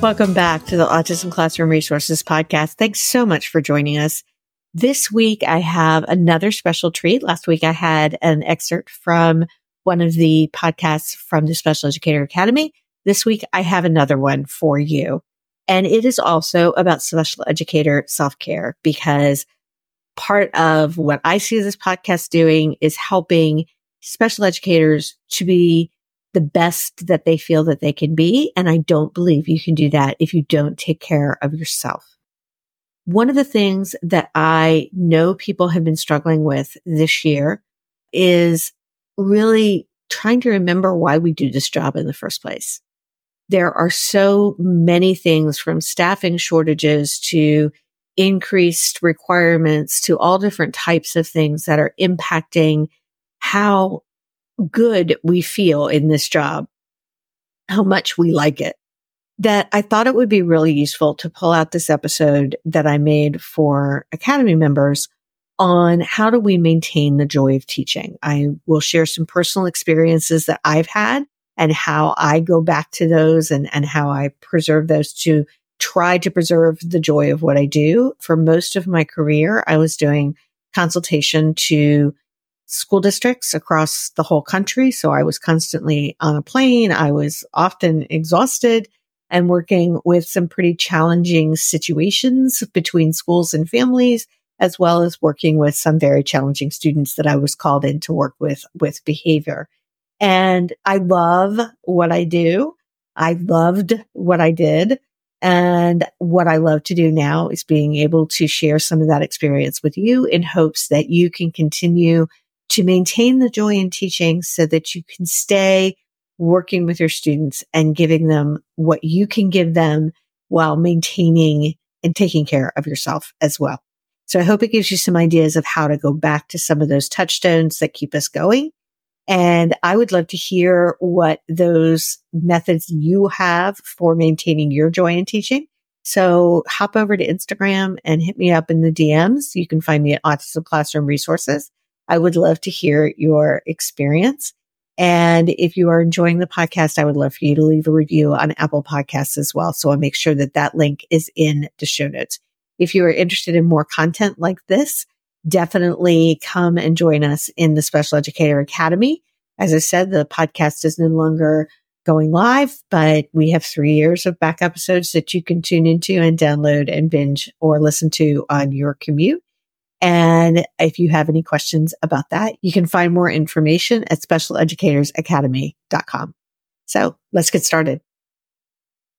Welcome back to the Autism Classroom Resources Podcast. Thanks so much for joining us. This week, I have another special treat. Last week, I had an excerpt from one of the podcasts from the Special Educator Academy. This week, I have another one for you. And it is also about special educator self care because part of what I see this podcast doing is helping special educators to be the best that they feel that they can be. And I don't believe you can do that if you don't take care of yourself. One of the things that I know people have been struggling with this year is really trying to remember why we do this job in the first place. There are so many things from staffing shortages to increased requirements to all different types of things that are impacting how good we feel in this job, how much we like it, that I thought it would be really useful to pull out this episode that I made for Academy members on how do we maintain the joy of teaching. I will share some personal experiences that I've had and how I go back to those and, and how I preserve those to try to preserve the joy of what I do. For most of my career, I was doing consultation to school districts across the whole country. So I was constantly on a plane. I was often exhausted and working with some pretty challenging situations between schools and families, as well as working with some very challenging students that I was called in to work with, with behavior. And I love what I do. I loved what I did. And what I love to do now is being able to share some of that experience with you in hopes that you can continue to maintain the joy in teaching so that you can stay working with your students and giving them what you can give them while maintaining and taking care of yourself as well. So I hope it gives you some ideas of how to go back to some of those touchstones that keep us going. And I would love to hear what those methods you have for maintaining your joy in teaching. So hop over to Instagram and hit me up in the DMs. You can find me at Autism Classroom Resources. I would love to hear your experience. And if you are enjoying the podcast, I would love for you to leave a review on Apple Podcasts as well. So I'll make sure that that link is in the show notes. If you are interested in more content like this, definitely come and join us in the Special Educator Academy. As I said, the podcast is no longer going live, but we have three years of back episodes that you can tune into and download and binge or listen to on your commute. And if you have any questions about that, you can find more information at specialeducatorsacademy.com. So let's get started.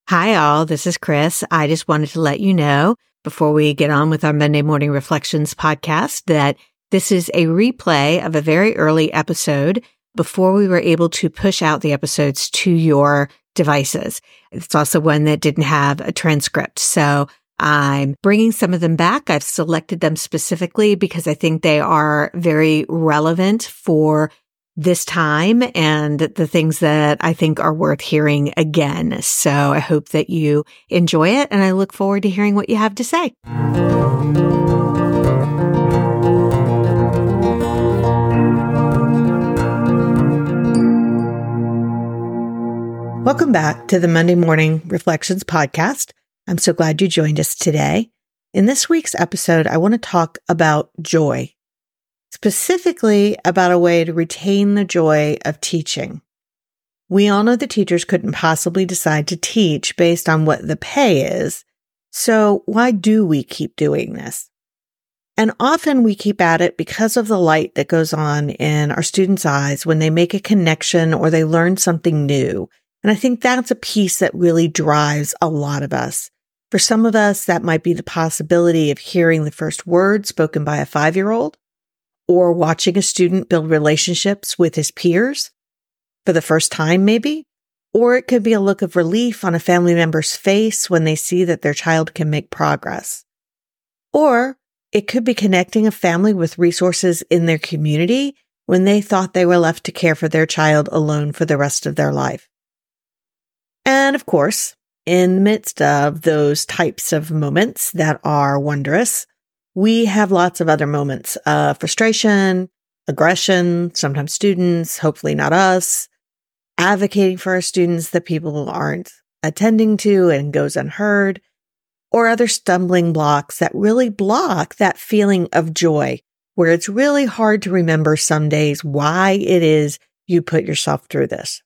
Hi, all. This is Chris. I just wanted to let you know before we get on with our Monday Morning Reflections podcast that this is a replay of a very early episode before we were able to push out the episodes to your devices. It's also one that didn't have a transcript. So I'm bringing some of them back. I've selected them specifically because I think they are very relevant for this time and the things that I think are worth hearing again. So I hope that you enjoy it and I look forward to hearing what you have to say. Welcome back to the Monday Morning Reflections podcast. I'm so glad you joined us today. In this week's episode, I want to talk about joy, specifically about a way to retain the joy of teaching. We all know the teachers couldn't possibly decide to teach based on what the pay is. So why do we keep doing this? And often we keep at it because of the light that goes on in our students' eyes when they make a connection or they learn something new. And I think that's a piece that really drives a lot of us. For some of us, that might be the possibility of hearing the first word spoken by a five year old or watching a student build relationships with his peers. for the first time, maybe. Or it could be a look of relief on a family member's face when they see that their child can make progress. Or it could be connecting a family with resources in their community when they thought they were left to care for their child alone for the rest of their life. And of course, in the midst of those types of moments that are wondrous, we have lots of other moments of frustration, aggression, sometimes students, hopefully not us, advocating for our students that people aren't attending to and goes unheard, or other stumbling blocks that really block that feeling of joy, where it's really hard to remember some days why it is you put yourself through this.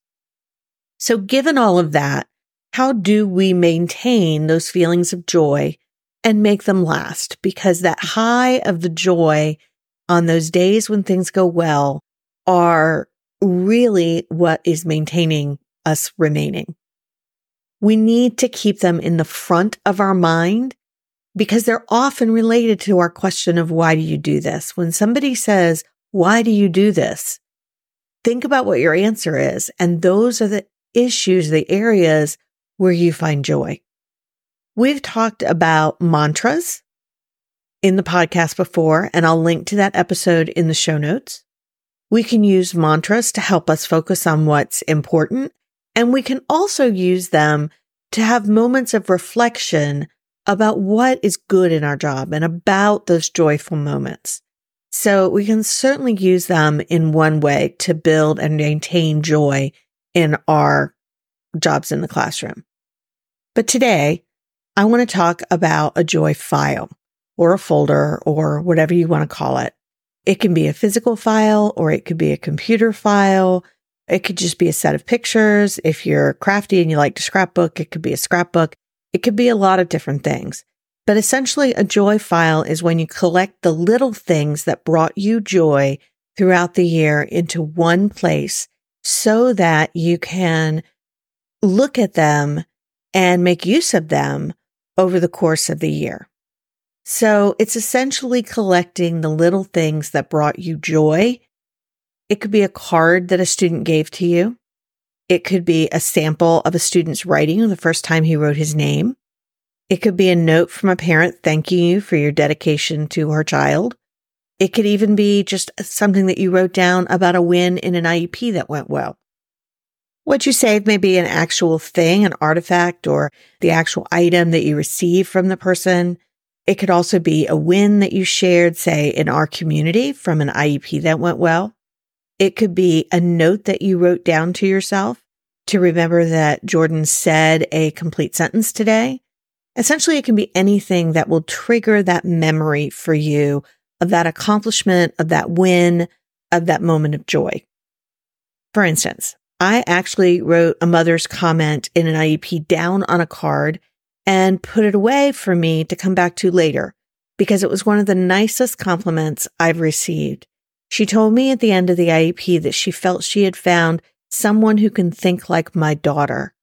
So given all of that, how do we maintain those feelings of joy and make them last? Because that high of the joy on those days when things go well are really what is maintaining us remaining. We need to keep them in the front of our mind because they're often related to our question of why do you do this? When somebody says, why do you do this? Think about what your answer is. And those are the issues, the areas where you find joy. We've talked about mantras in the podcast before, and I'll link to that episode in the show notes. We can use mantras to help us focus on what's important, and we can also use them to have moments of reflection about what is good in our job and about those joyful moments. So we can certainly use them in one way to build and maintain joy in our jobs in the classroom. But today I want to talk about a joy file or a folder or whatever you want to call it. It can be a physical file or it could be a computer file. It could just be a set of pictures. If you're crafty and you like to scrapbook, it could be a scrapbook. It could be a lot of different things. But essentially, a joy file is when you collect the little things that brought you joy throughout the year into one place so that you can look at them and make use of them over the course of the year. So it's essentially collecting the little things that brought you joy. It could be a card that a student gave to you. It could be a sample of a student's writing the first time he wrote his name. It could be a note from a parent thanking you for your dedication to her child. It could even be just something that you wrote down about a win in an IEP that went well. What you save may be an actual thing, an artifact, or the actual item that you receive from the person. It could also be a win that you shared, say, in our community from an IEP that went well. It could be a note that you wrote down to yourself to remember that Jordan said a complete sentence today. Essentially, it can be anything that will trigger that memory for you of that accomplishment, of that win, of that moment of joy. For instance, I actually wrote a mother's comment in an IEP down on a card and put it away for me to come back to later because it was one of the nicest compliments I've received. She told me at the end of the IEP that she felt she had found someone who can think like my daughter.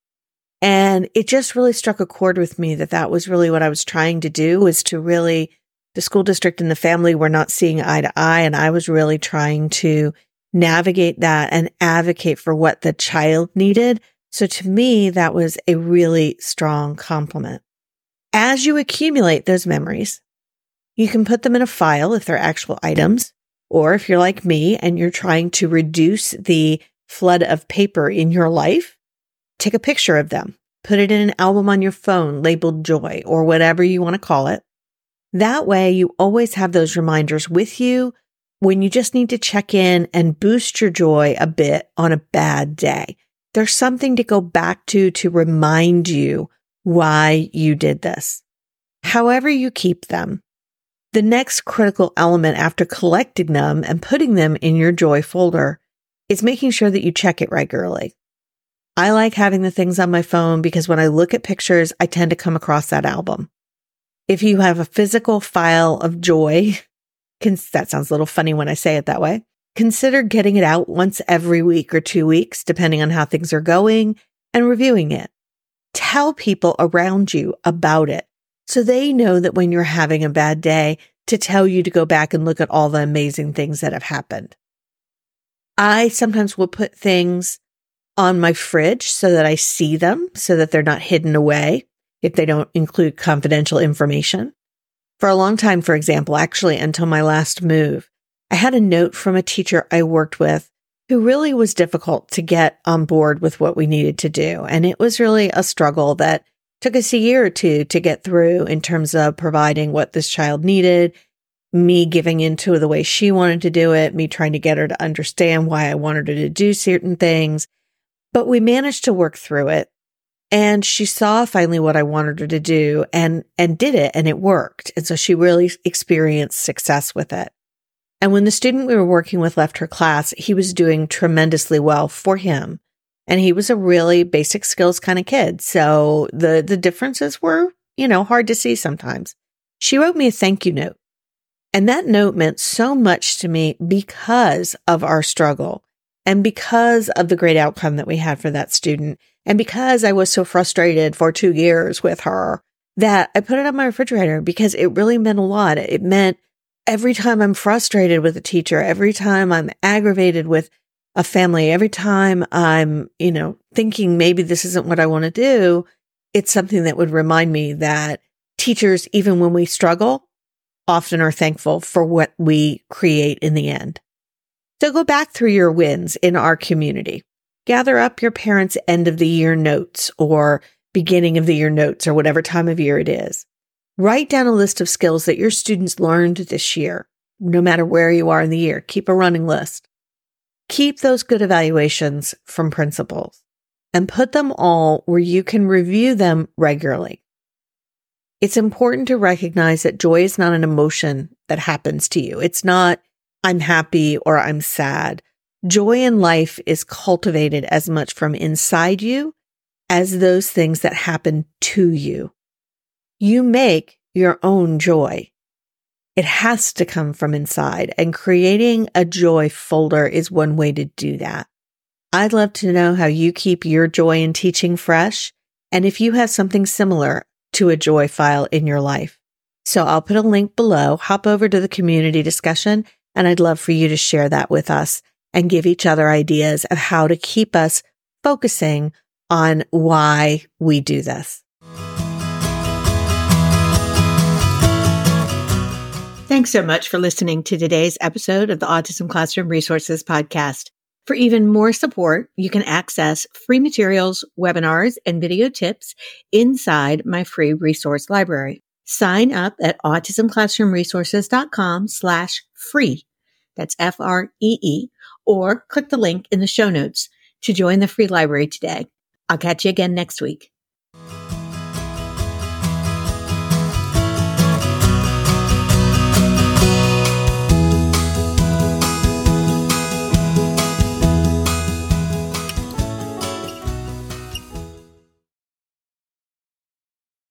And it just really struck a chord with me that that was really what I was trying to do was to really, the school district and the family were not seeing eye to eye. And I was really trying to navigate that and advocate for what the child needed so to me, that was a really strong compliment. As you accumulate those memories, you can put them in a file if they're actual items, or if you're like me and you're trying to reduce the flood of paper in your life, take a picture of them, put it in an album on your phone labeled joy or whatever you want to call it. That way you always have those reminders with you when you just need to check in and boost your joy a bit on a bad day there's something to go back to to remind you why you did this. However you keep them, the next critical element after collecting them and putting them in your joy folder is making sure that you check it regularly. I like having the things on my phone because when I look at pictures, I tend to come across that album. If you have a physical file of joy, that sounds a little funny when I say it that way. Consider getting it out once every week or two weeks, depending on how things are going, and reviewing it. Tell people around you about it so they know that when you're having a bad day, to tell you to go back and look at all the amazing things that have happened. I sometimes will put things on my fridge so that I see them so that they're not hidden away if they don't include confidential information. For a long time, for example, actually until my last move, I had a note from a teacher I worked with who really was difficult to get on board with what we needed to do. And it was really a struggle that took us a year or two to get through in terms of providing what this child needed, me giving into the way she wanted to do it, me trying to get her to understand why I wanted her to do certain things. But we managed to work through it. And she saw finally what I wanted her to do and, and did it and it worked. And so she really experienced success with it. And when the student we were working with left her class, he was doing tremendously well for him. And he was a really basic skills kind of kid. So the, the differences were, you know, hard to see sometimes. She wrote me a thank you note. And that note meant so much to me because of our struggle and because of the great outcome that we had for that student. And because I was so frustrated for two years with her that I put it on my refrigerator because it really meant a lot. It meant every time I'm frustrated with a teacher, every time I'm aggravated with a family, every time I'm, you know, thinking maybe this isn't what I want to do, it's something that would remind me that teachers, even when we struggle, often are thankful for what we create in the end. So go back through your wins in our community. Gather up your parents' end of the year notes or beginning of the year notes or whatever time of year it is. Write down a list of skills that your students learned this year, no matter where you are in the year. Keep a running list. Keep those good evaluations from principals and put them all where you can review them regularly. It's important to recognize that joy is not an emotion that happens to you. It's not, I'm happy or I'm sad. Joy in life is cultivated as much from inside you as those things that happen to you. You make your own joy. It has to come from inside and creating a joy folder is one way to do that. I'd love to know how you keep your joy in teaching fresh. And if you have something similar, to a joy file in your life. So I'll put a link below. Hop over to the community discussion and I'd love for you to share that with us and give each other ideas of how to keep us focusing on why we do this. Thanks so much for listening to today's episode of the Autism Classroom Resources Podcast. For even more support, you can access free materials, webinars, and video tips inside my free resource library. Sign up at autismclassroomresources.com slash free. That's F-R-E-E or click the link in the show notes to join the free library today. I'll catch you again next week.